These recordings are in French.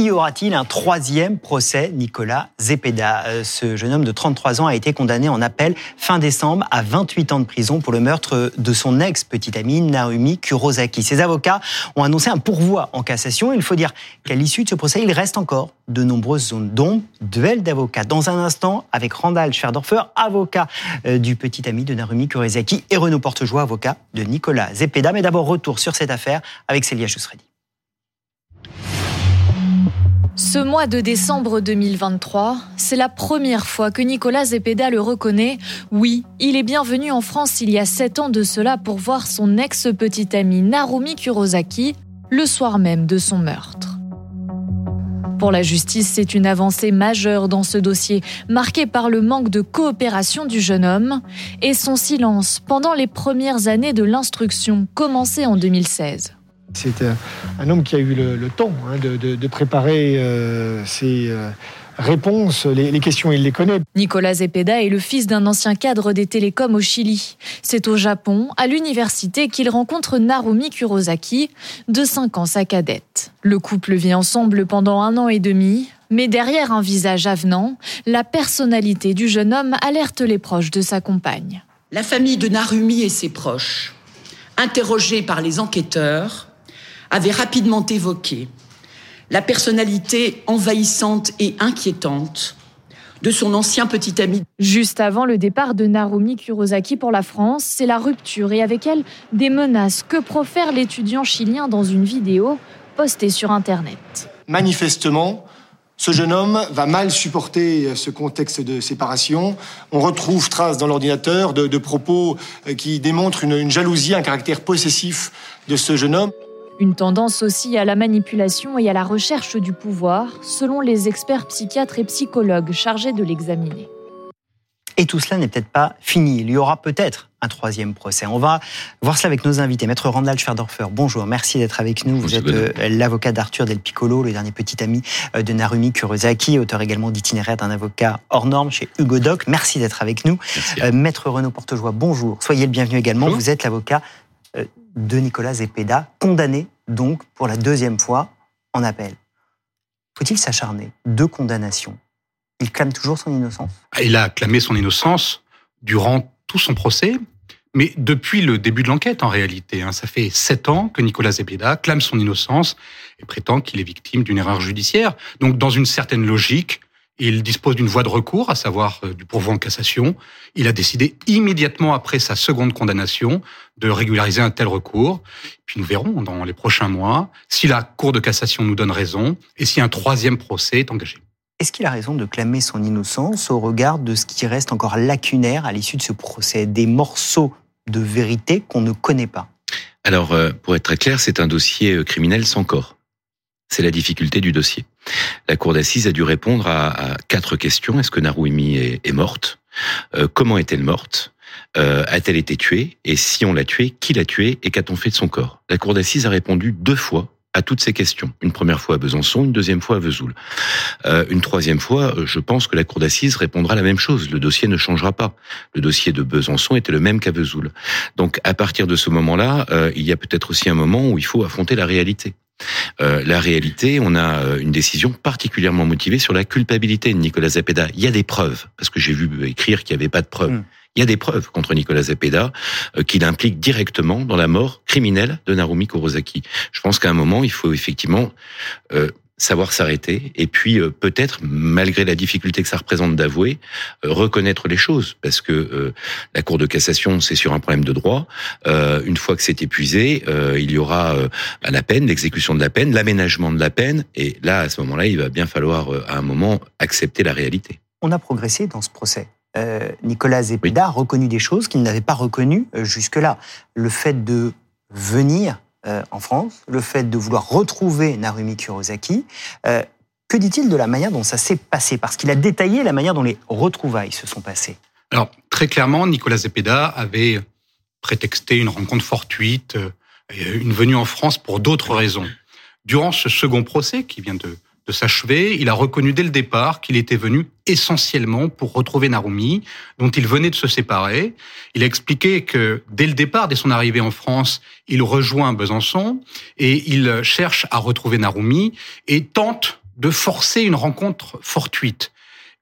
Y aura-t-il un troisième procès Nicolas Zepeda? Euh, Ce jeune homme de 33 ans a été condamné en appel fin décembre à 28 ans de prison pour le meurtre de son ex-petite amie Narumi Kurosaki. Ses avocats ont annoncé un pourvoi en cassation. Il faut dire qu'à l'issue de ce procès, il reste encore de nombreuses zones d'ombre. Duel d'avocats. Dans un instant, avec Randall Schwerdorfer, avocat euh, du petit ami de Narumi Kurosaki, et Renaud Portejoie, avocat de Nicolas Zepeda. Mais d'abord, retour sur cette affaire avec Célia Jusredi. Ce mois de décembre 2023, c'est la première fois que Nicolas Zepeda le reconnaît. Oui, il est bienvenu en France il y a sept ans de cela pour voir son ex-petite amie Narumi Kurosaki le soir même de son meurtre. Pour la justice, c'est une avancée majeure dans ce dossier, marqué par le manque de coopération du jeune homme et son silence pendant les premières années de l'instruction, commencée en 2016. C'est un homme qui a eu le, temps hein, de, préparer euh, ses euh, réponses. Les, questions, il les connaît. Nicolas Zepeda est le fils d'un ancien cadre des télécoms au Chili. C'est au Japon, à l'université, qu'il rencontre Narumi Kurosaki, de 5 ans sa cadette. Le couple vit ensemble pendant un an et demi. Mais derrière un visage avenant, la personnalité du jeune homme alerte les proches de sa compagne. La famille de Narumi et ses proches, interrogés par les enquêteurs, avait rapidement évoqué la personnalité envahissante et inquiétante de son ancien petit ami. Juste avant le départ de Narumi Kurosaki pour la France, c'est la rupture et avec elle des menaces que profère l'étudiant chilien dans une vidéo postée sur Internet. Manifestement, ce jeune homme va mal supporter ce contexte de séparation. On retrouve trace dans l'ordinateur de, propos qui démontrent une jalousie, un caractère possessif de ce jeune homme. Une tendance aussi à la manipulation et à la recherche du pouvoir, selon les experts psychiatres et psychologues chargés de l'examiner. Et tout cela n'est peut-être pas fini. Il y aura peut-être un troisième procès. On va voir cela avec nos invités. Maître Randall Schwerdorfer, bonjour, merci d'être avec nous. Vous êtes euh, l'avocat d'Arthur Del Piccolo, le dernier petit ami euh, de Narumi Kurosaki, auteur également d'itinéraire d'un avocat hors norme chez Hugo Doc. Merci d'être avec nous. Euh, Maître Renaud Portejoie, bonjour. Soyez le bienvenu également. Vous êtes l'avocat de Nicolas Zepeda, condamné donc pour la deuxième fois en appel. Faut-il s'acharner? Deux condamnations. Il clame toujours son innocence? Ah, Il a clamé son innocence durant tout son procès, mais depuis le début de l'enquête en réalité. Hein. Ça fait sept ans que Nicolas Zepeda clame son innocence et prétend qu'il est victime d'une erreur judiciaire. Donc dans une certaine logique, il dispose d'une voie de recours, à savoir euh, du pourvoi en cassation. Il a décidé immédiatement après sa seconde condamnation de régulariser un tel recours. Puis nous verrons dans les prochains mois si la Cour de cassation nous donne raison et si un troisième procès est engagé. Est-ce qu'il a raison de clamer son innocence au regard de ce qui reste encore lacunaire à l'issue de ce procès? Des morceaux de vérité qu'on ne connaît pas Alors, euh, pour être très clair, c'est un dossier euh, criminel sans corps. C'est la difficulté du dossier. La cour d'assises a dû répondre à, quatre questions. Est-ce que Naruimi est, morte? Euh, Comment est-elle morte? Euh, A-t-elle été tuée? Et si on l'a tuée, qui l'a tuée? Et qu'a-t-on fait de son corps? La cour d'assises a répondu deux fois à toutes ces questions. Une première fois à Besançon, une deuxième fois à Vesoul. Euh, une troisième fois, je pense que la cour d'assises répondra la même chose. Le dossier ne changera pas. Le dossier de Besançon était le même qu'à Vesoul. Donc à partir de ce moment-là, il y a peut-être aussi un moment où il faut affronter la réalité. Euh, la réalité, on a euh, une décision particulièrement motivée sur la culpabilité de Nicolas Zepeda. Il y a des preuves, parce que j'ai vu écrire qu'il n'y avait pas de preuves. Hmm. Il y a des preuves contre Nicolas Zepeda euh, qui l'impliquent directement dans la mort criminelle de Narumi Kurosaki. Je pense qu'à un moment, il faut effectivement savoir s'arrêter et puis euh, peut-être, malgré la difficulté que ça représente d'avouer, euh, reconnaître les choses. Parce que euh, la Cour de cassation, c'est sur un problème de droit. une fois que c'est épuisé, il y aura la peine, l'exécution de la peine, l'aménagement de la peine. Et là, à ce moment-là, il va bien falloir, à un moment, accepter la réalité. On a progressé dans ce procès. Nicolas Zepeda a reconnu des choses qu'il n'avait pas reconnues jusque-là. Le fait de venir euh, en France, le fait de vouloir retrouver Narumi Kurosaki. Euh, que dit-il de la manière dont ça s'est passé? Parce qu'il a détaillé la manière dont les retrouvailles se sont passées. Alors, très clairement, Nicolas Zepeda avait prétexté une rencontre fortuite, euh, une venue en France pour d'autres raisons. Durant ce second procès qui vient de, de s'achever, il a reconnu dès le départ qu'il était venu essentiellement pour retrouver Narumi, dont il venait de se séparer. Il a expliqué que dès le départ, dès son arrivée en France, il rejoint Besançon et il cherche à retrouver Narumi et tente de forcer une rencontre fortuite.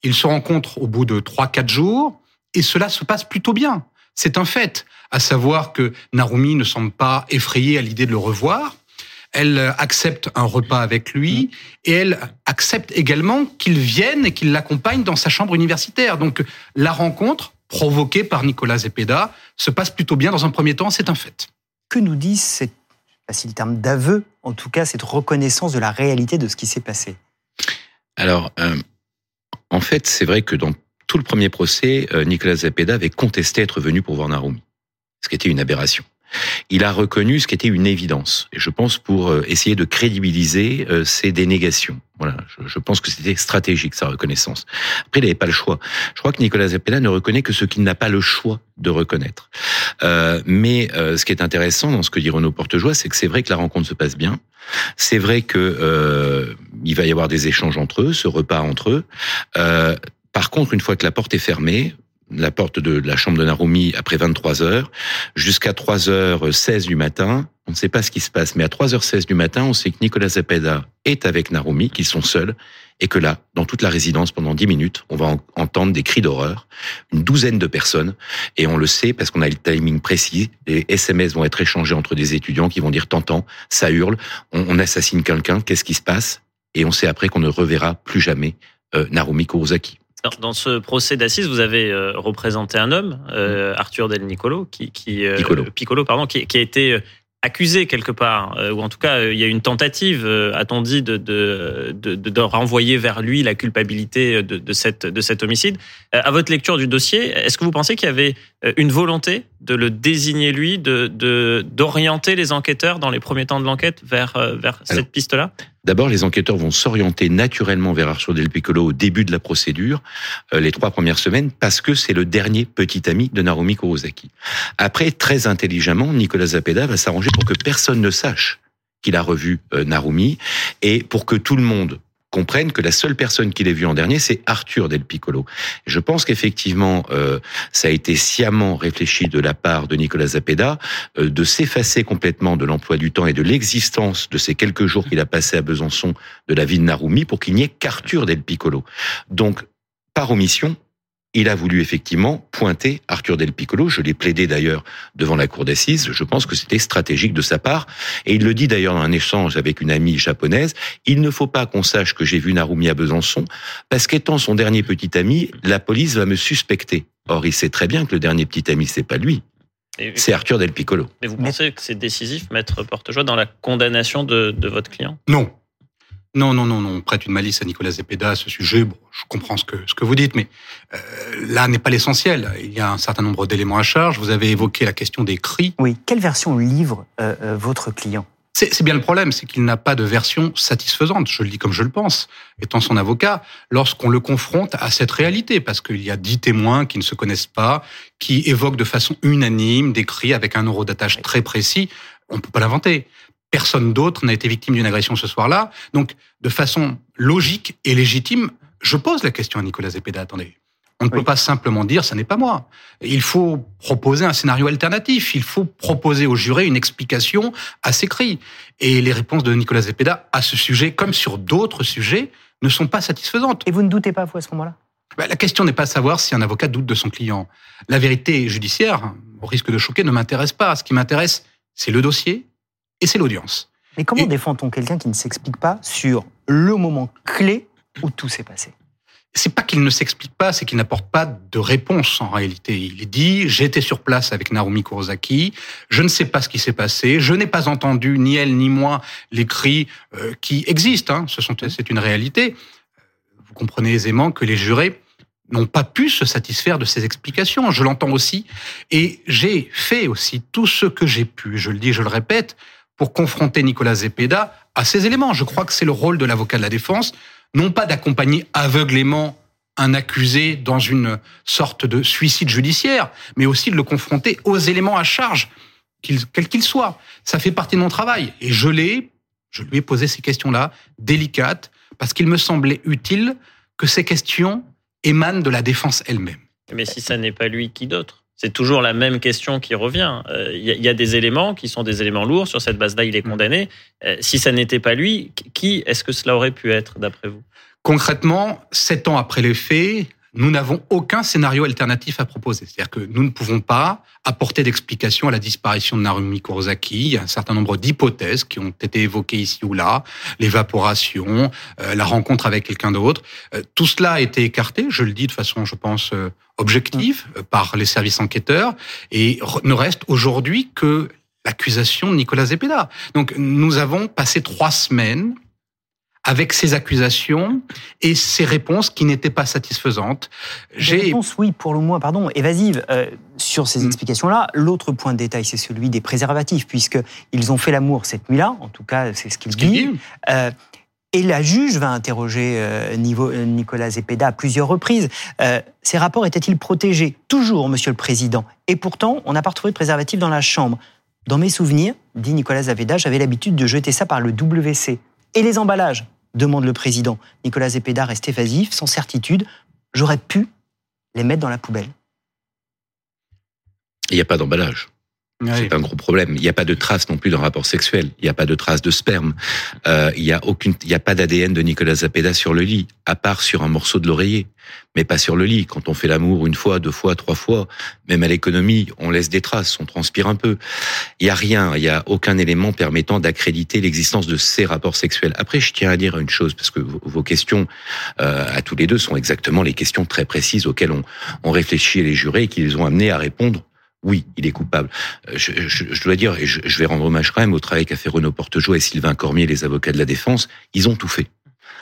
Ils se rencontrent au bout de 3-4 jours et cela se passe plutôt bien. C'est un fait, à savoir que Narumi ne semble pas effrayée à l'idée de le revoir. Elle accepte un repas avec lui et elle accepte également qu'il vienne et qu'il l'accompagne dans sa chambre universitaire. Donc la rencontre provoquée par Nicolas Zepeda se passe plutôt bien dans un premier temps, c'est un fait. Que nous disent cette, si le terme d'aveu, en tout cas cette reconnaissance de la réalité de ce qui s'est passé? Alors, euh, en fait, c'est vrai que dans tout le premier procès, euh, Nicolas Zepeda avait contesté être venu pour voir Narumi, ce qui était une aberration. Il a reconnu ce qui était une évidence, et je pense pour euh, essayer de crédibiliser ses dénégations. Voilà, je, pense que c'était stratégique sa reconnaissance. Après, il n'avait pas le choix. Je crois que Nicolas Zepeda ne reconnaît que ce qu'il n'a pas le choix de reconnaître. Euh, mais euh, ce qui est intéressant dans ce que dit Renaud Portejoie, c'est que c'est vrai que la rencontre se passe bien. C'est vrai que euh, il va y avoir des échanges entre eux, ce repas entre eux. Euh, par contre, une fois que la porte est fermée, la porte de la chambre de Narumi après 23 heures, jusqu'à 3h16 du matin. On ne sait pas ce qui se passe, mais à 3h16 du matin, on sait que Nicolas Zepeda est avec Narumi, qu'ils sont seuls, et que là, dans toute la résidence, pendant 10 minutes, on va entendre des cris d'horreur, une douzaine de personnes, et on le sait parce qu'on a le timing précis, les SMS vont être échangés entre des étudiants qui vont dire « T'entends, ça hurle, on, assassine quelqu'un, qu'est-ce qui se passe ?» Et on sait après qu'on ne reverra plus jamais euh, Narumi Kurosaki. Dans ce procès d'assises, vous avez euh, représenté un homme, euh, Arthur Del Nicolo, qui, qui euh, Piccolo. pardon, qui, qui, a été accusé quelque part, euh, ou en tout cas, il y a une tentative, a-t-on dit, de, de, de, de, renvoyer vers lui la culpabilité de, cette, de cet homicide. À votre lecture du dossier, est-ce que vous pensez qu'il y avait une volonté de le désigner lui, de d'orienter les enquêteurs dans les premiers temps de l'enquête vers, vers cette piste-là? D'abord, les enquêteurs vont s'orienter naturellement vers Arthur Del Piccolo au début de la procédure, les trois premières semaines, parce que c'est le dernier petit ami de Narumi Kurosaki. Après, très intelligemment, Nicolas Zapeda va s'arranger pour que personne ne sache qu'il a revu euh, Narumi et pour que tout le monde comprenne que la seule personne qu'il ait vue en dernier, c'est Arthur Del Piccolo. Je pense qu'effectivement, euh, ça a été sciemment réfléchi de la part de Nicolas Zapeda euh, de s'effacer complètement de l'emploi du temps et de l'existence de ces quelques jours qu'il a passé à Besançon de la vie de Narumi pour qu'il n'y ait qu'Arthur Del Piccolo. Donc, par omission, il a voulu effectivement pointer Arthur Del Piccolo. Je l'ai plaidé d'ailleurs devant la cour d'assises. Je pense que c'était stratégique de sa part. Et il le dit d'ailleurs dans un échange avec une amie japonaise. Il ne faut pas qu'on sache que j'ai vu Narumi à Besançon, parce qu'étant son dernier petit ami, la police va me suspecter. Or, il sait très bien que le dernier petit ami, c'est pas lui. C'est Arthur Del Piccolo. Mais vous pensez que c'est décisif, maître Portejoie, dans la condamnation de, de votre client? Non. Non, non, non, non. On prête une malice à Nicolas Zepeda à ce sujet. Bon, je comprends ce que, ce que vous dites, mais euh, là n'est pas l'essentiel. Il y a un certain nombre d'éléments à charge. Vous avez évoqué la question des cris. Oui. Quelle version livre euh, euh, votre client? C'est bien le problème, c'est qu'il n'a pas de version satisfaisante. Je le dis comme je le pense, étant son avocat, lorsqu'on le confronte à cette réalité, parce qu'il y a dix témoins qui ne se connaissent pas, qui évoquent de façon unanime des cris avec un euro d'attache très précis. On ne peut pas l'inventer personne d'autre n'a été victime d'une agression ce soir-là. Donc, de façon logique et légitime, je pose la question à Nicolas Zepeda. Attendez, on ne peut pas simplement dire ça n'est pas moi. Il faut proposer un scénario alternatif. Il faut proposer au juré une explication à ces cris. Et les réponses de Nicolas Zepeda à ce sujet, comme sur d'autres sujets, ne sont pas satisfaisantes. Et vous ne doutez pas, vous, à ce moment-là? Bah, La question n'est pas de savoir si un avocat doute de son client. La vérité judiciaire, au risque de choquer, ne m'intéresse pas. Ce qui m'intéresse, c'est le dossier, et c'est l'audience. Mais comment défend-on quelqu'un qui ne s'explique pas sur le moment clé où tout s'est passé? C'est pas qu'il ne s'explique pas, c'est qu'il n'apporte pas de réponse en réalité. Il dit j'étais sur place avec Narumi Kurosaki, je ne sais pas ce qui s'est passé, je n'ai pas entendu ni elle ni moi les cris euh, qui existent. Hein, ce sont c'est une réalité. Vous comprenez aisément que les jurés n'ont pas pu se satisfaire de ces explications. Je l'entends aussi, et j'ai fait aussi tout ce que j'ai pu. Je le dis, je le répète pour confronter Nicolas Zepeda à ces éléments. Je crois que c'est le rôle de l'avocat de la défense, non pas d'accompagner aveuglément un accusé dans une sorte de suicide judiciaire, mais aussi de le confronter aux éléments à charge, quels qu'ils soient. Ça fait partie de mon travail. Et je l'ai, je lui ai posé ces questions-là, délicates, parce qu'il me semblait utile que ces questions émanent de la défense elle-même. Mais si ça n'est pas lui, qui d'autre? C'est toujours la même question qui revient. Euh, il y, a des éléments qui sont des éléments lourds. Sur cette base-là, il est mm. condamné. Euh, si ça n'était pas lui, qui est-ce que cela aurait pu être, d'après vous? Concrètement, sept ans après les faits, nous n'avons aucun scénario alternatif à proposer. C'est-à-dire que nous ne pouvons pas apporter d'explication à la disparition de Narumi Kurosaki. Il y a un certain nombre d'hypothèses qui ont été évoquées ici ou là, l'évaporation, euh, la rencontre avec quelqu'un d'autre. Euh, tout cela a été écarté, je le dis de façon, je pense, euh, objective par les services enquêteurs, et ne reste aujourd'hui que l'accusation de Nicolas Zepeda. Donc nous avons passé trois semaines avec ces accusations et ces réponses qui n'étaient pas satisfaisantes. J'ai réponses, oui, pour le moins, pardon, évasives euh, sur ces mm. explications-là. L'autre point de détail, c'est celui des préservatifs, puisqu'ils ont fait l'amour cette nuit-là, en tout cas, c'est ce qu'ils disent. Euh, et la juge va interroger euh, Nicolas Zepeda à plusieurs reprises. ces rapports étaient-ils protégés? Toujours, monsieur le Président. Et pourtant, on n'a pas retrouvé de préservatif dans la chambre. Dans mes souvenirs, dit Nicolas Zepeda, j'avais l'habitude de jeter ça par le WC. Et les emballages? Demande le président. Nicolas Zepeda reste évasif, sans certitude. J'aurais pu les mettre dans la poubelle. Il n'y a pas d'emballage. C'est un gros problème. Il n'y a pas de traces non plus d'un rapport sexuel. Il n'y a pas de traces de sperme. Euh, il n'y a aucune, il a pas d'ADN de Nicolas Zapeda sur le lit, à part sur un morceau de l'oreiller, mais pas sur le lit. Quand on fait l'amour une fois, deux fois, trois fois, même à l'économie, on laisse des traces, on transpire un peu. Il n'y a rien, il n'y a aucun élément permettant d'accréditer l'existence de ces rapports sexuels. Après, je tiens à dire une chose parce que vos questions euh, à tous les deux sont exactement les questions très précises auxquelles on, on réfléchit les jurés et qui les ont amenés à répondre oui, il est coupable. Euh, je, dois dire, et je, vais rendre hommage quand même au travail qu'a fait Renaud Portejoie et Sylvain Cormier, les avocats de la défense. Ils ont tout fait.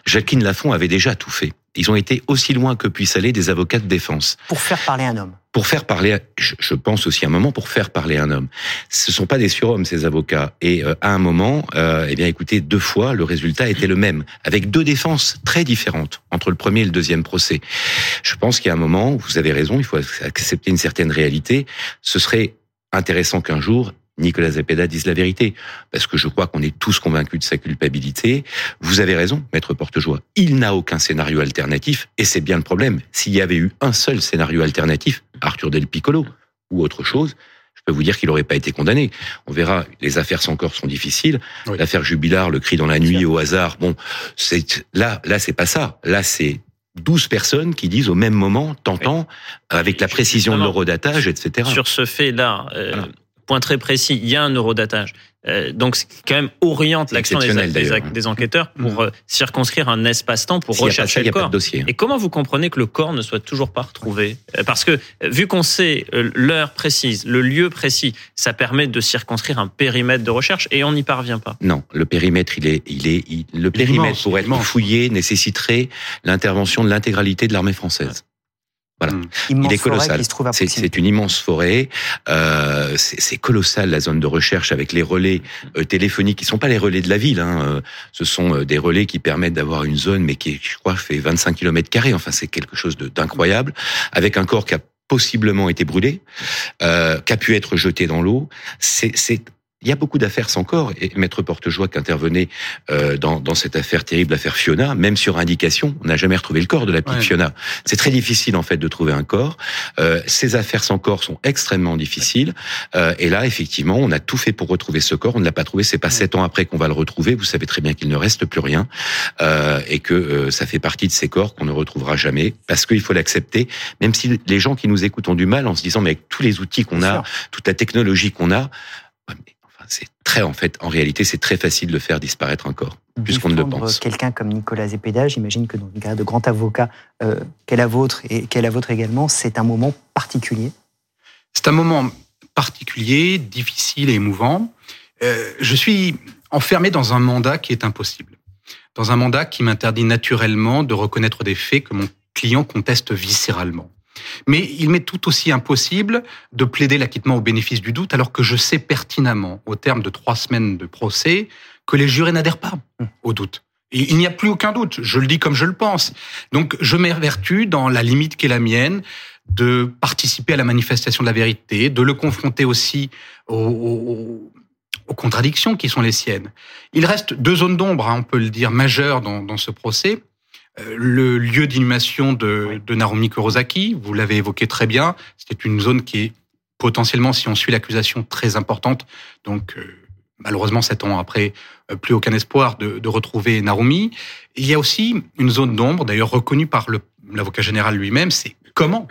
Jacqueline Lafont avait déjà tout fait. Ils ont été aussi loin que puissent aller des avocats de défense. Pour faire parler un homme. Pour faire parler, je pense aussi à un moment, pour faire parler un homme. Ce sont pas des surhommes, ces avocats. Et euh, à un moment, euh, eh bien, écoutez, deux fois, le résultat était le même, avec deux défenses très différentes entre le premier et le deuxième procès. Je pense qu'il y a un moment, vous avez raison, il faut accepter une certaine réalité. Ce serait intéressant qu'un jour, Nicolas Zepeda dise la vérité, parce que je crois qu'on est tous convaincus de sa culpabilité. Vous avez raison, maître Portejoie, il n'a aucun scénario alternatif, et c'est bien le problème. S'il y avait eu un seul scénario alternatif, Arthur Del Piccolo, ou autre chose, je peux vous dire qu'il n'aurait pas été condamné. On verra, les affaires sans corps sont difficiles. L'affaire Jubilard, le cri dans la nuit au hasard, bon, c'est là, là c'est pas ça. Là c'est 12 personnes qui disent au même moment, tentant, avec la précision de l'eurodatage, etc. Sur ce fait-là, euh, point très précis, il y a un eurodatage. Euh, donc, ce qui quand même oriente l'action des, des, enquêteurs pour mm. euh, circonscrire un espace-temps pour rechercher le corps. Dossier. Et comment vous comprenez que le corps ne soit toujours pas retrouvé? Euh, Parce que vu qu'on sait l'heure précise, le lieu précis, ça permet de circonscrire un périmètre de recherche et on n'y parvient pas. Non, le périmètre, il est, il est, le périmètre pour être fouillé nécessiterait l'intervention de l'intégralité de l'armée française. Voilà. Hmm. Il est colossal. C'est une immense forêt. Euh, c'est colossal la zone de recherche avec les relais euh, téléphoniques qui sont pas les relais de la ville. Hein. Euh, ce sont euh, des relais qui permettent d'avoir une zone, mais qui, je crois, fait 25 km carrés. Enfin, c'est quelque chose d'incroyable. Avec un corps qui a possiblement été brûlé, euh, qui a pu être jeté dans l'eau. C'est il y a beaucoup d'affaires sans corps. Et Maître Portejoie qui intervenait euh, dans, dans, cette affaire terrible, l'affaire Fiona, même sur indication, on n'a jamais retrouvé le corps de la petite Fiona. C'est très difficile en fait de trouver un corps. Euh, ces affaires sans corps sont extrêmement difficiles. Euh, et là, effectivement, on a tout fait pour retrouver ce corps. On ne l'a pas trouvé. C'est pas sept ans après qu'on va le retrouver. Vous savez très bien qu'il ne reste plus rien euh, et que euh, ça fait partie de ces corps qu'on ne retrouvera jamais parce qu'il faut l'accepter. Même si les gens qui nous écoutent ont du mal en se disant mais avec tous les outils qu'on a, toute la technologie qu'on a c'est très, en fait, en réalité, c'est très facile de faire disparaître un corps, puisqu'on ne le pense. Quelqu'un comme Nicolas Zepeda, j'imagine que dans le cas de grand avocat euh, qu'est la vôtre et qu'est la vôtre également, c'est un moment particulier. C'est un moment particulier, difficile et émouvant. Euh, je suis enfermé dans un mandat qui est impossible, dans un mandat qui m'interdit naturellement de reconnaître des faits que mon client conteste viscéralement. Mais il m'est tout aussi impossible de plaider l'acquittement au bénéfice du doute alors que je sais pertinemment, au terme de trois semaines de procès, que les jurés n'adhèrent pas au doute. Il n'y a plus aucun doute, je le dis comme je le pense. Donc je m'évertue dans la limite qui est la mienne de participer à la manifestation de la vérité, de le confronter aussi aux, contradictions qui sont les siennes. Il reste deux zones d'ombre, hein, on peut le dire, majeures dans ce procès. Euh, le lieu d'inhumation de, de Narumi Kurosaki, vous l'avez évoqué très bien, c'était une zone qui est potentiellement, si on suit l'accusation, très importante. Donc, malheureusement, sept ans après, plus aucun espoir de, de, retrouver Narumi. Il y a aussi une zone d'ombre, d'ailleurs reconnue par l'avocat général lui-même, c'est comment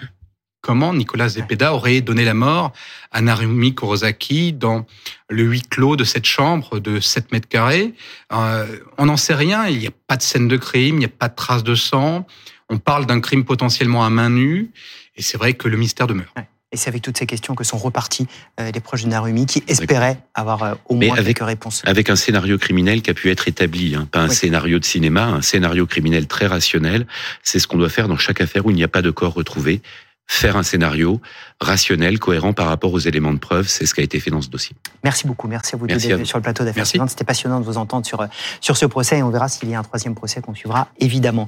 comment Nicolas Zepeda aurait donné la mort à Narumi Kurosaki dans le huis clos de cette chambre de 7 mètres carrés. Euh, on n'en sait rien, il n'y a pas de scène de crime, il n'y a pas de traces de sang. On parle d'un crime potentiellement à main nue, et c'est vrai que le mystère demeure. Et c'est avec toutes ces questions que sont repartis euh, les proches de Narumi qui espéraient avoir euh, au moins avec, quelques réponses. Avec un scénario criminel qui a pu être établi, hein, pas un scénario de cinéma, un scénario criminel très rationnel. C'est ce qu'on doit faire dans chaque affaire où il n'y a pas de corps retrouvé faire un scénario rationnel, cohérent par rapport aux éléments de preuve. C'est ce qui a été fait dans ce dossier. Merci beaucoup. Merci à vous d'être sur le plateau d'affaires C'était passionnant de vous entendre sur, sur ce procès et on verra s'il y a un troisième procès qu'on suivra évidemment.